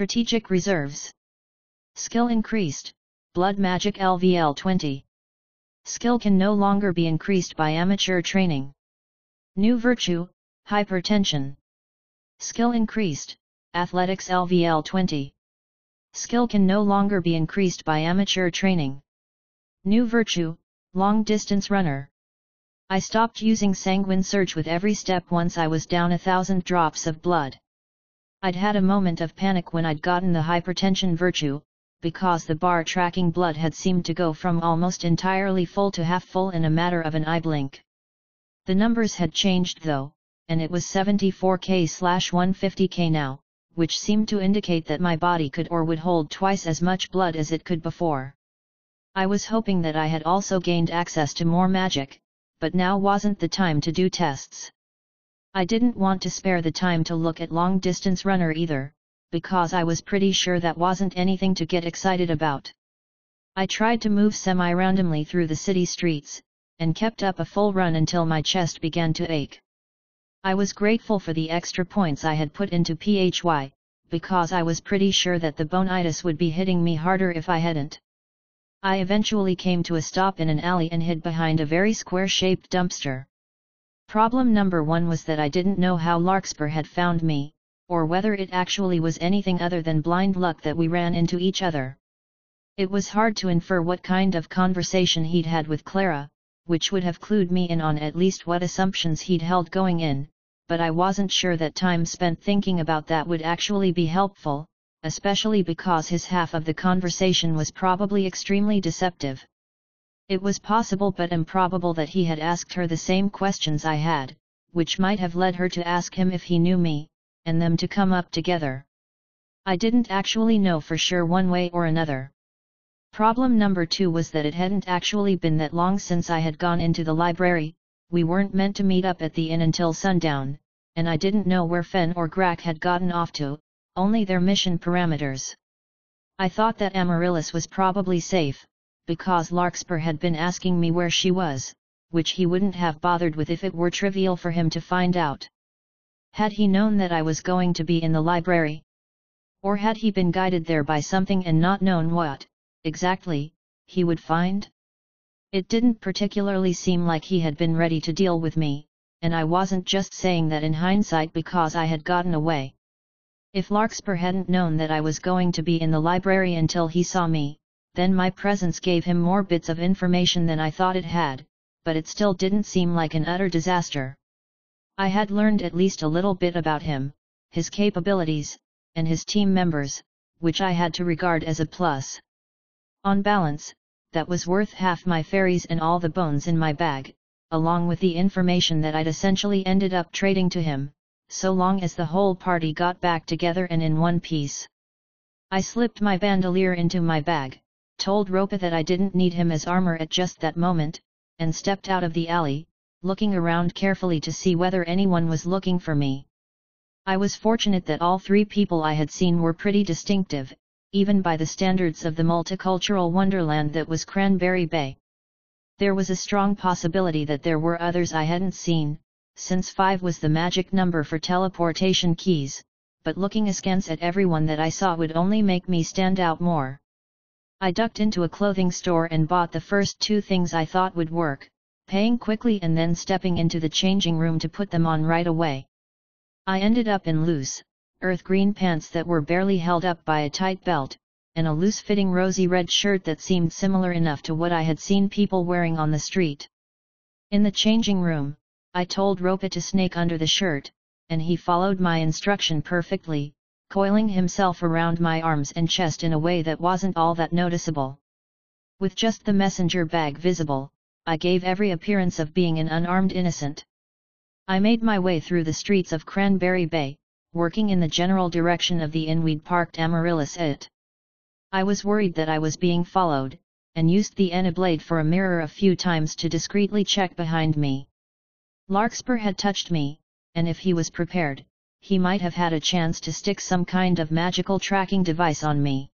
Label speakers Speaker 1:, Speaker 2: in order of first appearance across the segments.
Speaker 1: Strategic Reserves. Skill increased, Blood Magic LVL 20 Skill can no longer be increased by amateur training. New Virtue, Hypertension. Skill increased, Athletics LVL 20 Skill can no longer be increased by amateur training. New Virtue, Long Distance Runner. I stopped using Sanguine Surge with every step once I was down a thousand drops of blood. I'd had a moment of panic when I'd gotten the hypertension virtue, because the bar tracking blood had seemed to go from almost entirely full to half full in a matter of an eye blink. The numbers had changed though, and it was 74k slash 150k now, which seemed to indicate that my body could or would hold twice as much blood as it could before. I was hoping that I had also gained access to more magic, but now wasn't the time to do tests. I didn't want to spare the time to look at long distance runner either, because I was pretty sure that wasn't anything to get excited about. I tried to move semi-randomly through the city streets, and kept up a full run until my chest began to ache. I was grateful for the extra points I had put into PHY, because I was pretty sure that the bonitis would be hitting me harder if I hadn't. I eventually came to a stop in an alley and hid behind a very square-shaped dumpster. Problem number one was that I didn't know how Larkspur had found me, or whether it actually was anything other than blind luck that we ran into each other. It was hard to infer what kind of conversation he'd had with Clara, which would have clued me in on at least what assumptions he'd held going in, but I wasn't sure that time spent thinking about that would actually be helpful, especially because his half of the conversation was probably extremely deceptive. It was possible but improbable that he had asked her the same questions I had, which might have led her to ask him if he knew me, and them to come up together. I didn't actually know for sure one way or another. Problem number two was that it hadn't actually been that long since I had gone into the library, we weren't meant to meet up at the inn until sundown, and I didn't know where Fenn or Grak had gotten off to, only their mission parameters. I thought that Amaryllis was probably safe, because Larkspur had been asking me where she was, which he wouldn't have bothered with if it were trivial for him to find out. Had he known that I was going to be in the library? Or had he been guided there by something and not known what, exactly, he would find? It didn't particularly seem like he had been ready to deal with me, and I wasn't just saying that in hindsight because I had gotten away. If Larkspur hadn't known that I was going to be in the library until he saw me, then my presence gave him more bits of information than I thought it had, but it still didn't seem like an utter disaster. I had learned at least a little bit about him, his capabilities, and his team members, which I had to regard as a plus. On balance, that was worth half my fairies and all the bones in my bag, along with the information that I'd essentially ended up trading to him, so long as the whole party got back together and in one piece. I slipped my bandolier into my bag, told Ropa that I didn't need him as armor at just that moment, and stepped out of the alley, looking around carefully to see whether anyone was looking for me. I was fortunate that all three people I had seen were pretty distinctive, even by the standards of the multicultural wonderland that was Cranberry Bay. There was a strong possibility that there were others I hadn't seen, since 5 was the magic number for teleportation keys, but looking askance at everyone that I saw would only make me stand out more. I ducked into a clothing store and bought the first two things I thought would work, paying quickly and then stepping into the changing room to put them on right away. I ended up in loose, earth green pants that were barely held up by a tight belt, and a loose-fitting rosy red shirt that seemed similar enough to what I had seen people wearing on the street. In the changing room, I told Ropa to snake under the shirt, and he followed my instruction perfectly, coiling himself around my arms and chest in a way that wasn't all that noticeable. With just the messenger bag visible, I gave every appearance of being an unarmed innocent. I made my way through the streets of Cranberry Bay, working in the general direction of the inn we'd parked Amaryllis at. I was worried that I was being followed, and used the Enna blade for a mirror a few times to discreetly check behind me. Larkspur had touched me, and if he was prepared, he might have had a chance to stick some kind of magical tracking device on me.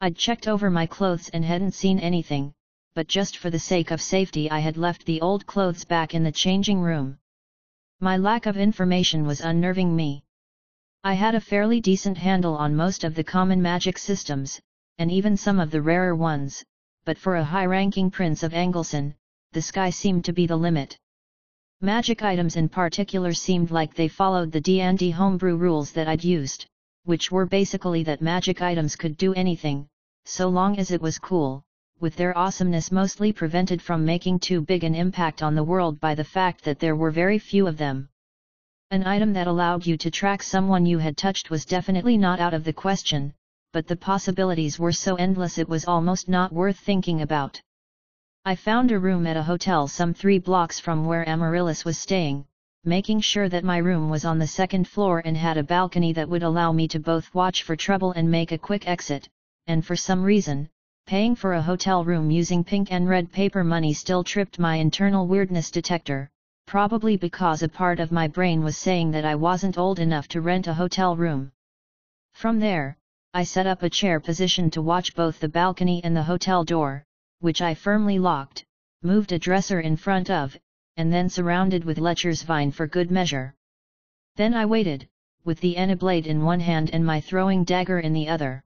Speaker 1: I'd checked over my clothes and hadn't seen anything, but just for the sake of safety I had left the old clothes back in the changing room. My lack of information was unnerving me. I had a fairly decent handle on most of the common magic systems, and even some of the rarer ones, but for a high-ranking prince of Anglecynn, the sky seemed to be the limit. Magic items in particular seemed like they followed the D&D homebrew rules that I'd used, which were basically that magic items could do anything, so long as it was cool, with their awesomeness mostly prevented from making too big an impact on the world by the fact that there were very few of them. An item that allowed you to track someone you had touched was definitely not out of the question, but the possibilities were so endless it was almost not worth thinking about. I found a room at a hotel some three blocks from where Amaryllis was staying, making sure that my room was on the second floor and had a balcony that would allow me to both watch for trouble and make a quick exit, and for some reason, paying for a hotel room using pink and red paper money still tripped my internal weirdness detector, probably because a part of my brain was saying that I wasn't old enough to rent a hotel room. From there, I set up a chair position to watch both the balcony and the hotel door, which I firmly locked, moved a dresser in front of, and then surrounded with Lecher's vine for good measure. Then I waited, with the Enna blade in one hand and my throwing dagger in the other.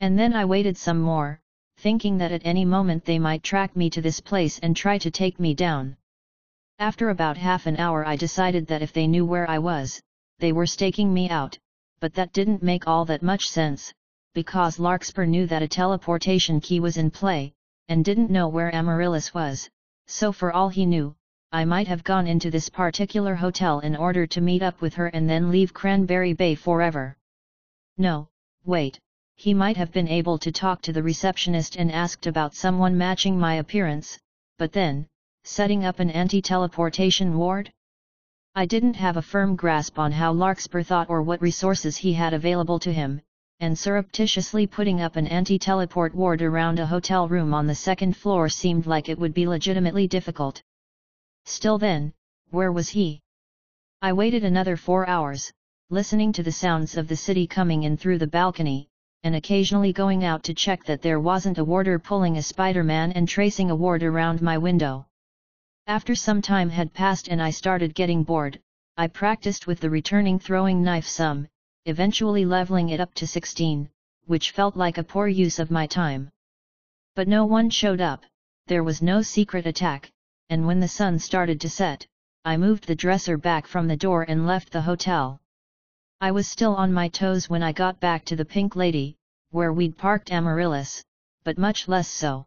Speaker 1: And then I waited some more, thinking that at any moment they might track me to this place and try to take me down. After about half an hour I decided that if they knew where I was, they were staking me out, but that didn't make all that much sense, because Larkspur knew that a teleportation key was in play, and didn't know where Amaryllis was, so for all he knew, I might have gone into this particular hotel in order to meet up with her and then leave Cranberry Bay forever. No, wait, he might have been able to talk to the receptionist and asked about someone matching my appearance, but then, setting up an anti-teleportation ward? I didn't have a firm grasp on how Larkspur thought or what resources he had available to him, and surreptitiously putting up an anti-teleport ward around a hotel room on the second floor seemed like it would be legitimately difficult. Still then, where was he? I waited another four hours, listening to the sounds of the city coming in through the balcony, and occasionally going out to check that there wasn't a warder pulling a Spider-Man and tracing a ward around my window. After some time had passed and I started getting bored, I practiced with the returning throwing knife some, eventually leveling it up to 16, which felt like a poor use of my time. But no one showed up, there was no secret attack, and when the sun started to set, I moved the dresser back from the door and left the hotel. I was still on my toes when I got back to the Pink Lady, where we'd parked Amaryllis, but much less so.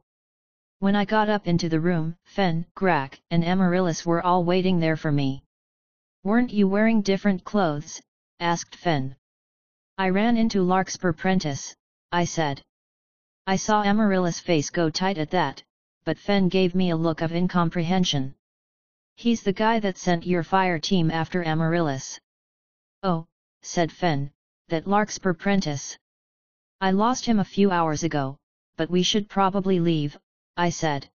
Speaker 1: When I got up into the room, Fenn, Grak, and Amaryllis were all waiting there for me. Weren't you wearing different clothes? asked Fenn. I ran into Larkspur Prentice, I said. I saw Amaryllis' face go tight at that, but Fenn gave me a look of incomprehension. He's the guy that sent your fire team after Amaryllis. Oh, said Fenn, that Larkspur Prentice. I lost him a few hours ago, but we should probably leave, I said.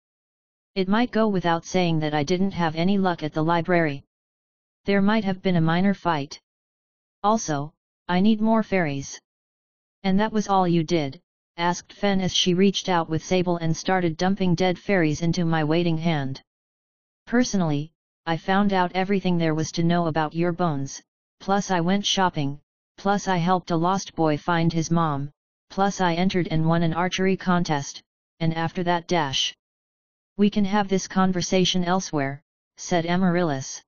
Speaker 1: It might go without saying that I didn't have any luck at the library. There might have been a minor fight. Also, I need more fairies. And that was all you did? asked Fenn as she reached out with Sable and started dumping dead fairies into my waiting hand. Personally, I found out everything there was to know about your bones, plus I went shopping, plus I helped a lost boy find his mom, plus I entered and won an archery contest, and after that dash. We can have this conversation elsewhere, said Amaryllis.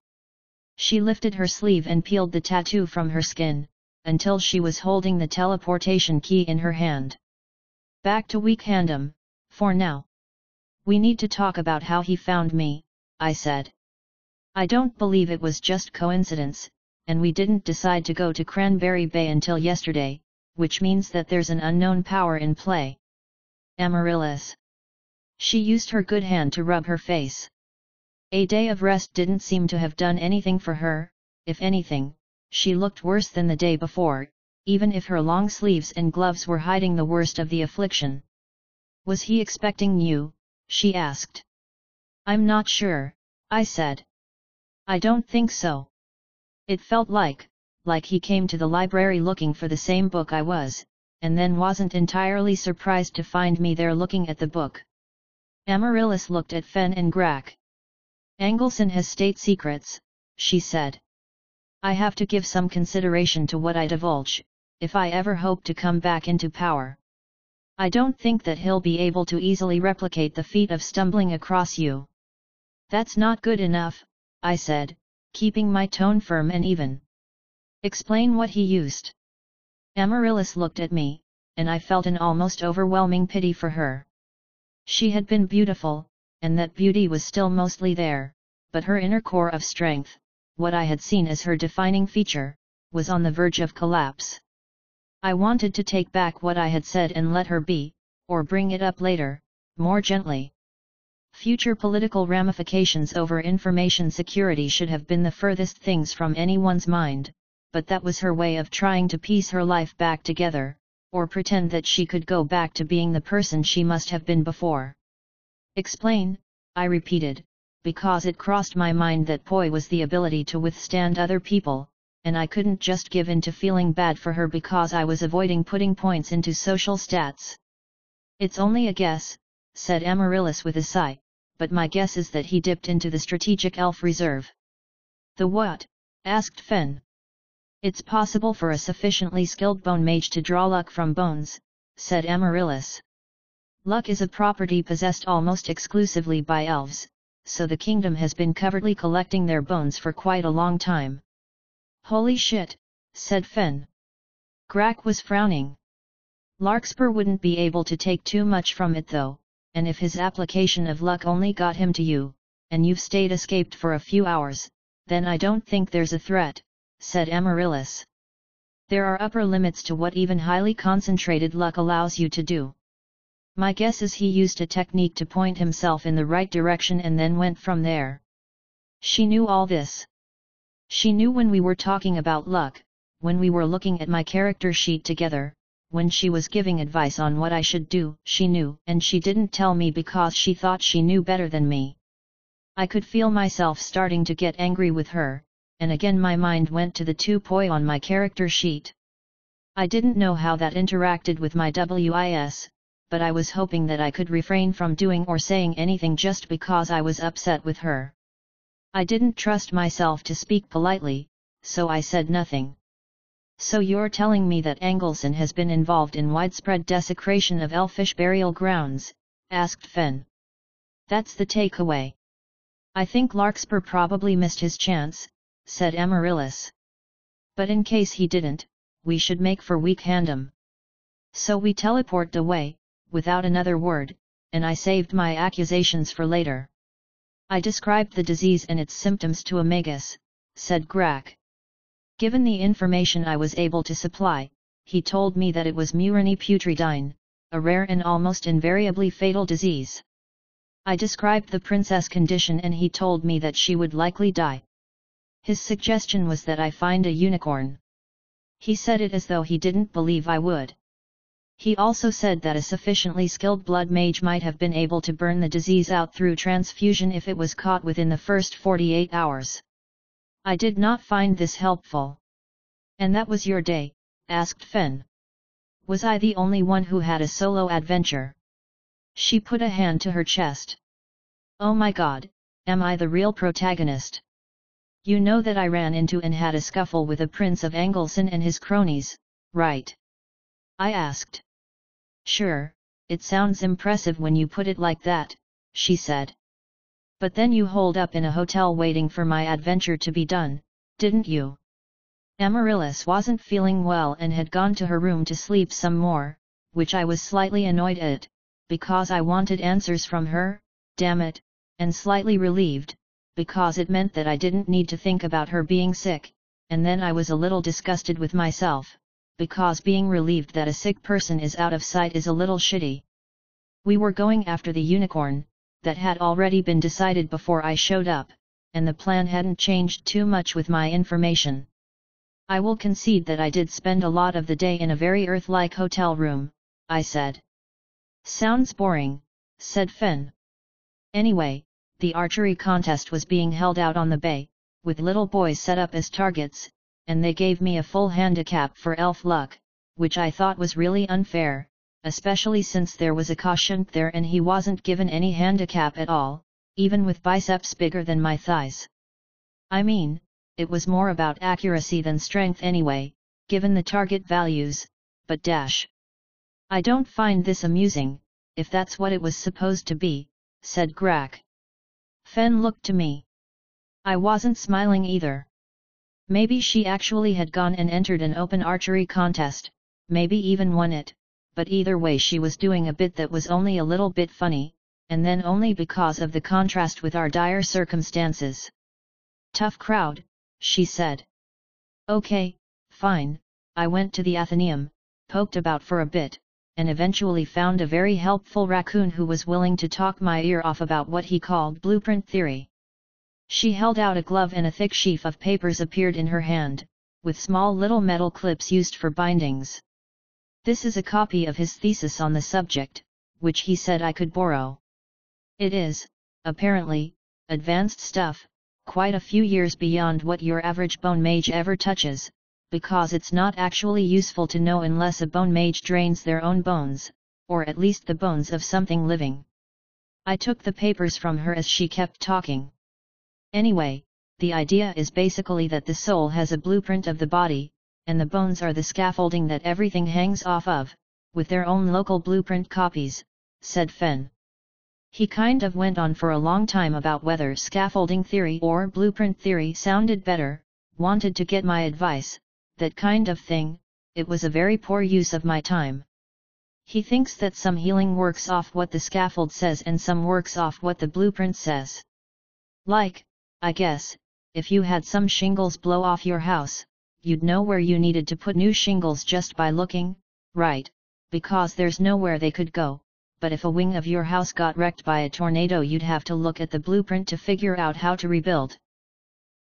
Speaker 1: She lifted her sleeve and peeled the tattoo from her skin, until she was holding the teleportation key in her hand. Back to Weak Handum, for now. We need to talk about how he found me, I said. I don't believe it was just coincidence, and we didn't decide to go to Cranberry Bay until yesterday, which means that there's an unknown power in play. Amaryllis. She used her good hand to rub her face. A day of rest didn't seem to have done anything for her, if anything, she looked worse than the day before, even if her long sleeves and gloves were hiding the worst of the affliction. Was he expecting you? she asked. I'm not sure, I said. I don't think so. It felt like, like he came to the library looking for the same book I was, and then wasn't entirely surprised to find me there looking at the book. Amaryllis looked at Fenn and Grak. Anglecynn has state secrets, she said. I have to give some consideration to what I divulge, if I ever hope to come back into power. I don't think that he'll be able to easily replicate the feat of stumbling across you. That's not good enough, I said, keeping my tone firm and even. Explain what he used. Amaryllis looked at me, and I felt an almost overwhelming pity for her. She had been beautiful, and that beauty was still mostly there, but her inner core of strength, what I had seen as her defining feature, was on the verge of collapse. I wanted to take back what I had said and let her be, or bring it up later, more gently. Future political ramifications over information security should have been the furthest things from anyone's mind, but that was her way of trying to piece her life back together, or pretend that she could go back to being the person she must have been before. Explain, I repeated, because it crossed my mind that poi was the ability to withstand other people, and I couldn't just give in to feeling bad for her because I was avoiding putting points into social stats. It's only a guess, said Amaryllis with a sigh, but my guess is that he dipped into the strategic elf reserve. The what? asked Fenn. It's possible for a sufficiently skilled bone mage to draw luck from bones, said Amaryllis. Luck is a property possessed almost exclusively by elves, so the kingdom has been covertly collecting their bones for quite a long time. Holy shit, said Fenn. Grak was frowning. Larkspur wouldn't be able to take too much from it though, and if his application of luck only got him to you, and you've stayed escaped for a few hours, then I don't think there's a threat, said Amaryllis. There are upper limits to what even highly concentrated luck allows you to do. My guess is he used a technique to point himself in the right direction and then went from there. She knew all this. She knew when we were talking about luck, when we were looking at my character sheet together, when she was giving advice on what I should do, she knew, and she didn't tell me because she thought she knew better than me. I could feel myself starting to get angry with her, and again my mind went to the two poi on my character sheet. I didn't know how that interacted with my WIS, but I was hoping that I could refrain from doing or saying anything just because I was upset with her. I didn't trust myself to speak politely, so I said nothing. So you're telling me that Anglecynn has been involved in widespread desecration of elfish burial grounds? asked Fenn. That's the takeaway. I think Larkspur probably missed his chance, said Amaryllis. But in case he didn't, we should make for Weekhandom. So we teleported away, without another word, and I saved my accusations for later. I described the disease and its symptoms to Amagus, said Grak. Given the information I was able to supply, he told me that it was Murine putridine, a rare and almost invariably fatal disease. I described the princess condition and he told me that she would likely die. His suggestion was that I find a unicorn. He said it as though he didn't believe I would. He also said that a sufficiently skilled blood mage might have been able to burn the disease out through transfusion if it was caught within the first 48 hours. I did not find this helpful. And that was your day, asked Fenn. Was I the only one who had a solo adventure? She put a hand to her chest. Oh my god, am I the real protagonist? You know that I ran into and had a scuffle with a prince of Anglecynn and his cronies, right? I asked. Sure, it sounds impressive when you put it like that, she said. But then you holed up in a hotel waiting for my adventure to be done, didn't you? Amaryllis wasn't feeling well and had gone to her room to sleep some more, which I was slightly annoyed at, because I wanted answers from her, damn it, and slightly relieved, because it meant that I didn't need to think about her being sick, and then I was a little disgusted with myself because being relieved that a sick person is out of sight is a little shitty. We were going after the unicorn, that had already been decided before I showed up, and the plan hadn't changed too much with my information. I will concede that I did spend a lot of the day in a very Earth-like hotel room, I said. Sounds boring, said Fenn. Anyway, the archery contest was being held out on the bay, with little boys set up as targets, and they gave me a full handicap for elf luck, which I thought was really unfair, especially since there was a caution there and he wasn't given any handicap at all, even with biceps bigger than my thighs. I mean, it was more about accuracy than strength anyway, given the target values, but dash. I don't find this amusing, if that's what it was supposed to be, said Grak. Fenn looked to me. I wasn't smiling either. Maybe she actually had gone and entered an open archery contest, maybe even won it, but either way she was doing a bit that was only a little bit funny, and then only because of the contrast with our dire circumstances. Tough crowd, she said. Okay, fine, I went to the Athenaeum, poked about for a bit, and eventually found a very helpful raccoon who was willing to talk my ear off about what he called blueprint theory. She held out a glove and a thick sheaf of papers appeared in her hand, with small little metal clips used for bindings. This is a copy of his thesis on the subject, which he said I could borrow. It is, apparently, advanced stuff, quite a few years beyond what your average bone mage ever touches, because it's not actually useful to know unless a bone mage drains their own bones, or at least the bones of something living. I took the papers from her as she kept talking. Anyway, the idea is basically that the soul has a blueprint of the body, and the bones are the scaffolding that everything hangs off of, with their own local blueprint copies, said Fenn. He kind of went on for a long time about whether scaffolding theory or blueprint theory sounded better, wanted to get my advice, that kind of thing, it was a very poor use of my time. He thinks that some healing works off what the scaffold says and some works off what the blueprint says. Like, I guess, if you had some shingles blow off your house, you'd know where you needed to put new shingles just by looking, right, because there's nowhere they could go, but if a wing of your house got wrecked by a tornado you'd have to look at the blueprint to figure out how to rebuild.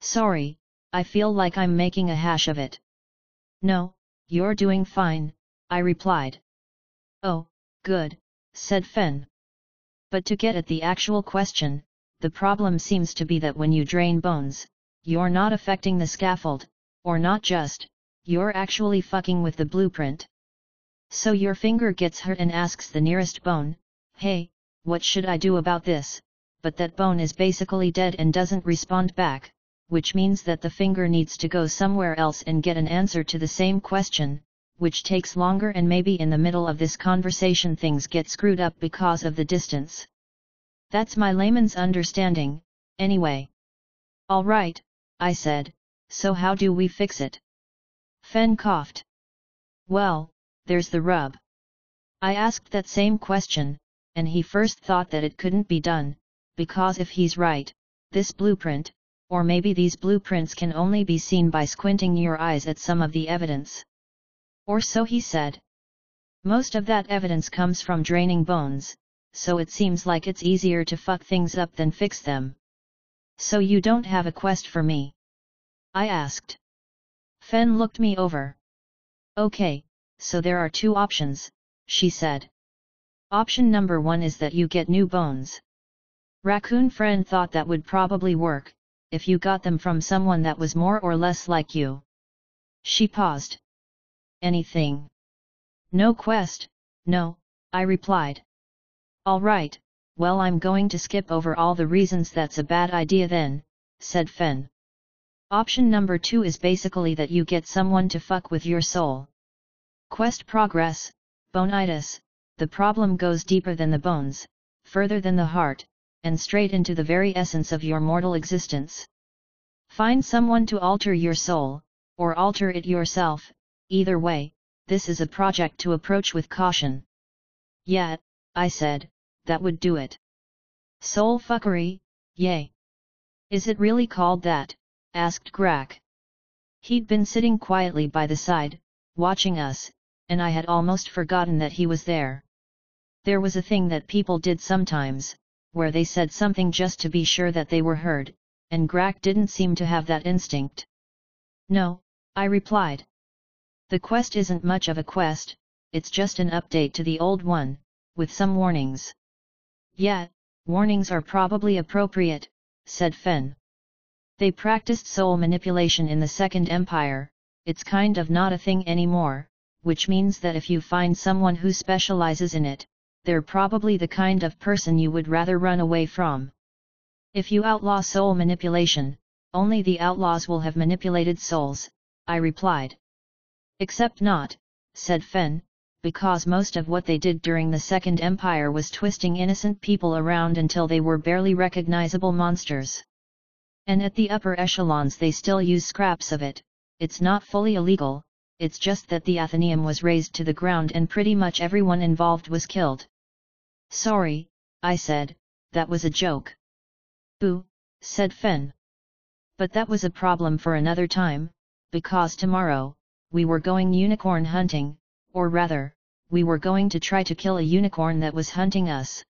Speaker 1: Sorry, I feel like I'm making a hash of it. No, you're doing fine, I replied. Oh, good, said Fenn. But to get at the actual question, the problem seems to be that when you drain bones, you're not affecting the scaffold, or not just, you're actually fucking with the blueprint. So your finger gets hurt and asks the nearest bone, hey, what should I do about this, but that bone is basically dead and doesn't respond back, which means that the finger needs to go somewhere else and get an answer to the same question, which takes longer and maybe in the middle of this conversation things get screwed up because of the distance. That's my layman's understanding, anyway. Alright, I said, so how do we fix it? Fenn coughed. Well, there's the rub. I asked that same question, and he first thought that it couldn't be done, because if he's right, this blueprint, or maybe these blueprints can only be seen by squinting your eyes at some of the evidence. Or so he said. Most of that evidence comes from draining bones, so it seems like it's easier to fuck things up than fix them. So you don't have a quest for me? I asked. Fenn looked me over. Okay, so there are two options, she said. Option number one is that you get new bones. Raccoon friend thought that would probably work, if you got them from someone that was more or less like you. She paused. Anything? No quest, no, I replied. Alright, well I'm going to skip over all the reasons that's a bad idea then, said Fenn. Option number 2 is basically that you get someone to fuck with your soul. Quest progress, bonitis, the problem goes deeper than the bones, further than the heart, and straight into the very essence of your mortal existence. Find someone to alter your soul, or alter it yourself, either way, this is a project to approach with caution. Yet, I said, that would do it. Soul fuckery, yay. Is it really called that? asked Grak. He'd been sitting quietly by the side, watching us, and I had almost forgotten that he was there. There was a thing that people did sometimes, where they said something just to be sure that they were heard, and Grak didn't seem to have that instinct. No, I replied. The quest isn't much of a quest, it's just an update to the old one, with some warnings. Yeah, warnings are probably appropriate, said Fenn. They practiced soul manipulation in the Second Empire, it's kind of not a thing anymore, which means that if you find someone who specializes in it, they're probably the kind of person you would rather run away from. If you outlaw soul manipulation, only the outlaws will have manipulated souls, I replied. Except not, said Fenn, because most of what they did during the Second Empire was twisting innocent people around until they were barely recognizable monsters. And at the upper echelons they still use scraps of it, it's not fully illegal, it's just that the Athenaeum was razed to the ground and pretty much everyone involved was killed. Sorry, I said, that was a joke. Boo, said Fenn. But that was a problem for another time, because tomorrow, we were going unicorn hunting, or rather, we were going to try to kill a unicorn that was hunting us.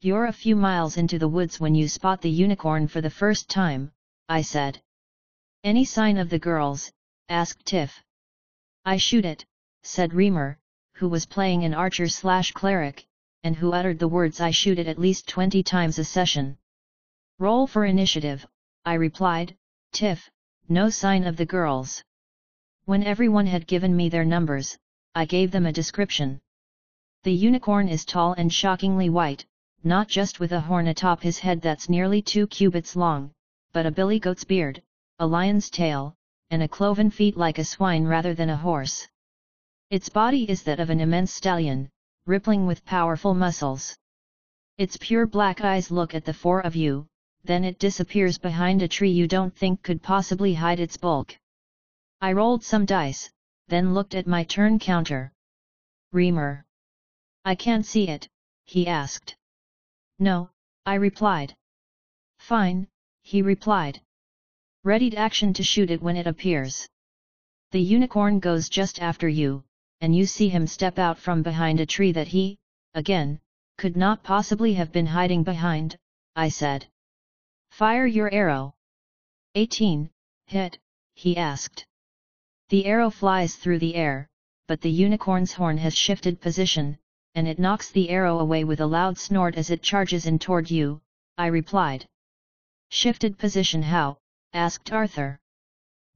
Speaker 1: You're a few miles into the woods when you spot the unicorn for the first time, I said. Any sign of the girls? asked Tiff. I shoot it, said Reimer, who was playing an archer slash cleric, and who uttered the words I shoot it at least twenty times a session. Roll for initiative, I replied, Tiff, no sign of the girls. When everyone had given me their numbers, I gave them a description. The unicorn is tall and shockingly white, not just with a horn atop his head that's nearly two cubits long, but a billy goat's beard, a lion's tail, and a cloven feet like a swine rather than a horse. Its body is that of an immense stallion, rippling with powerful muscles. Its pure black eyes look at the four of you, then it disappears behind a tree you don't think could possibly hide its bulk. I rolled some dice, then looked at my turn counter. Reimer. I can't see it, he asked. No, I replied. Fine, he replied. Readied action to shoot it when it appears. The unicorn goes just after you, and you see him step out from behind a tree that he, again, could not possibly have been hiding behind, I said. Fire your arrow. 18, hit, he asked. The arrow flies through the air, but the unicorn's horn has shifted position, and it knocks the arrow away with a loud snort as it charges in toward you, I replied. Shifted position how? asked Arthur.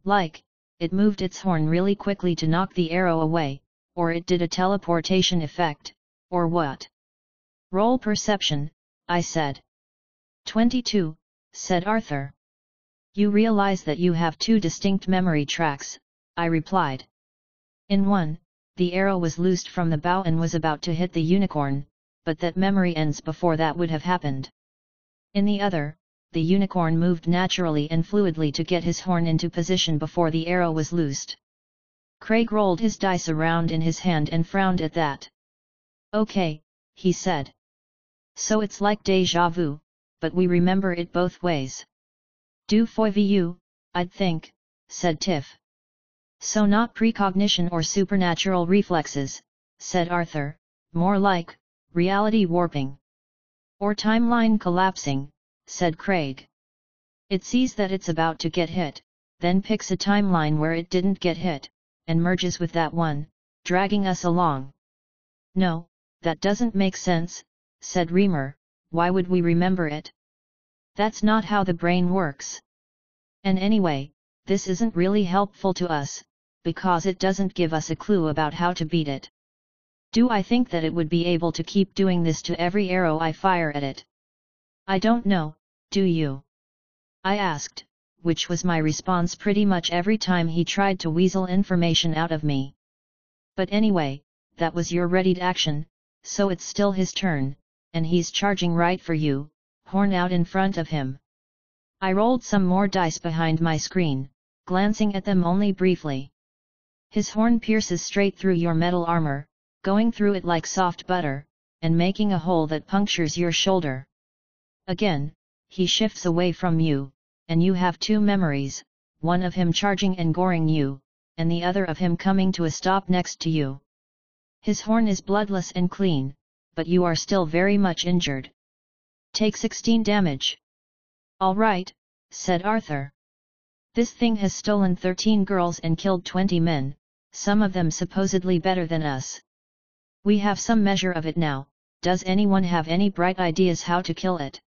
Speaker 1: Like, it moved its horn really quickly to knock the arrow away, or it did a teleportation effect, or what? Roll perception, I said. 22, said Arthur. You realize that you have two distinct memory tracks, I replied. In one, the arrow was loosed from the bow and was about to hit the unicorn, but that memory ends before that would have happened. In the other, the unicorn moved naturally and fluidly to get his horn into position before the arrow was loosed. Craig rolled his dice around in his hand and frowned at that. Okay, he said. So it's like deja vu, but we remember it both ways. Do foi vu, I'd think, said Tiff. So not precognition or supernatural reflexes, said Arthur, more like, reality warping. Or timeline collapsing, said Craig. It sees that it's about to get hit, then picks a timeline where it didn't get hit, and merges with that one, dragging us along. No, that doesn't make sense, said Reimer, why would we remember it? That's not how the brain works. And anyway, this isn't really helpful to us, because it doesn't give us a clue about how to beat it. Do I think that it would be able to keep doing this to every arrow I fire at it? I don't know, do you? I asked, which was my response pretty much every time he tried to weasel information out of me. But anyway, that was your readied action, so it's still his turn, and he's charging right for you, horn out in front of him. I rolled some more dice behind my screen, glancing at them only briefly. His horn pierces straight through your metal armor, going through it like soft butter, and making a hole that punctures your shoulder. Again, he shifts away from you, and you have two memories, one of him charging and goring you, and the other of him coming to a stop next to you. His horn is bloodless and clean, but you are still very much injured. Take 16 damage. Alright, said Arthur. This thing has stolen 13 girls and killed 20 men, some of them supposedly better than us. We have some measure of it now, does anyone have any bright ideas how to kill it?